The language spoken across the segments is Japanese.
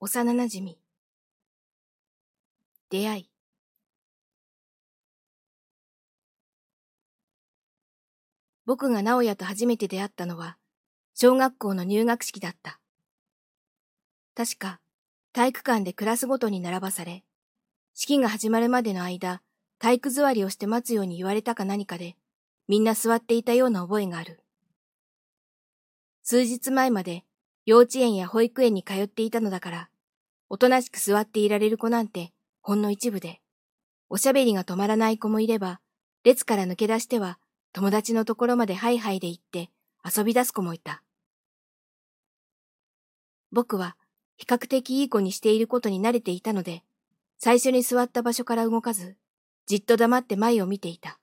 幼なじみ。出会い。僕が直哉と初めて出会ったのは、小学校の入学式だった。確か、体育館でクラスごとに並ばされ、式が始まるまでの間、体育座りをして待つように言われたか何かで、みんな座っていたような覚えがある。数日前まで幼稚園や保育園に通っていたのだから、おとなしく座っていられる子なんてほんの一部で、おしゃべりが止まらない子もいれば、列から抜け出しては友達のところまでハイハイで行って遊び出す子もいた。僕は比較的いい子にしていることに慣れていたので、最初に座った場所から動かず、じっと黙って前を見ていた。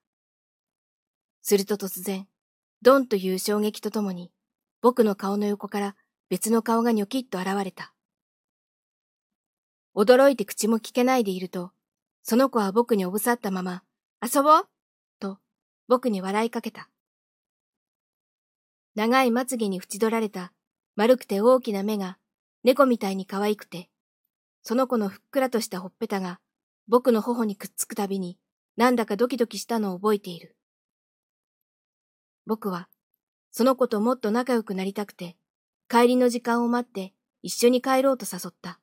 すると突然、ドンという衝撃とともに、僕の顔の横から別の顔がニョキッと現れた。驚いて口も聞けないでいると、その子は僕におぶさったまま、遊ぼうと僕に笑いかけた。長いまつげに縁取られた丸くて大きな目が猫みたいに可愛くて、その子のふっくらとしたほっぺたが僕の頬にくっつくたびになんだかドキドキしたのを覚えている。僕はその子ともっと仲良くなりたくて帰りの時間を待って一緒に帰ろうと誘った。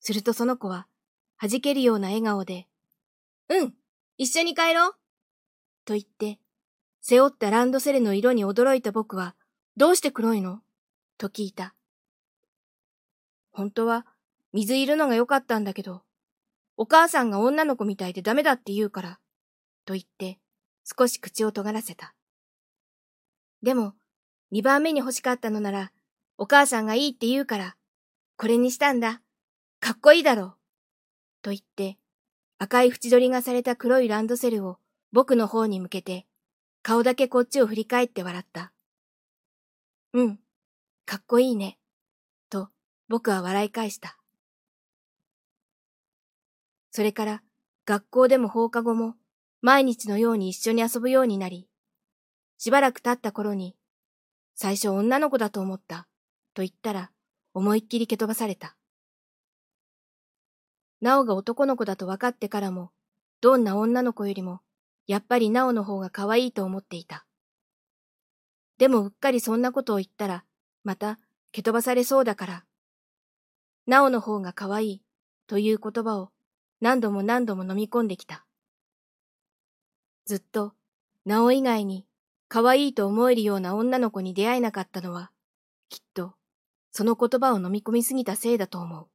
するとその子は弾けるような笑顔で、うん、一緒に帰ろうと言って、背負ったランドセルの色に驚いた僕は、どうして黒いの？と聞いた。本当は水いるのが良かったんだけど、お母さんが女の子みたいでダメだって言うから、と言って少し口を尖らせた。でも、二番目に欲しかったのなら、お母さんがいいって言うから、これにしたんだ。かっこいいだろう。と言って、赤い縁取りがされた黒いランドセルを僕の方に向けて、顔だけこっちを振り返って笑った。うん、かっこいいね。と、僕は笑い返した。それから、学校でも放課後も、毎日のように一緒に遊ぶようになり、しばらく経った頃に、最初女の子だと思った、と言ったら、思いっきり蹴飛ばされた。なおが男の子だと分かってからも、どんな女の子よりもやっぱりなおの方が可愛いと思っていた。でもうっかりそんなことを言ったら、また蹴飛ばされそうだから。なおの方が可愛いという言葉を何度も何度も飲み込んできた。ずっと、なお以外に可愛いと思えるような女の子に出会えなかったのは、きっと、その言葉を飲み込みすぎたせいだと思う。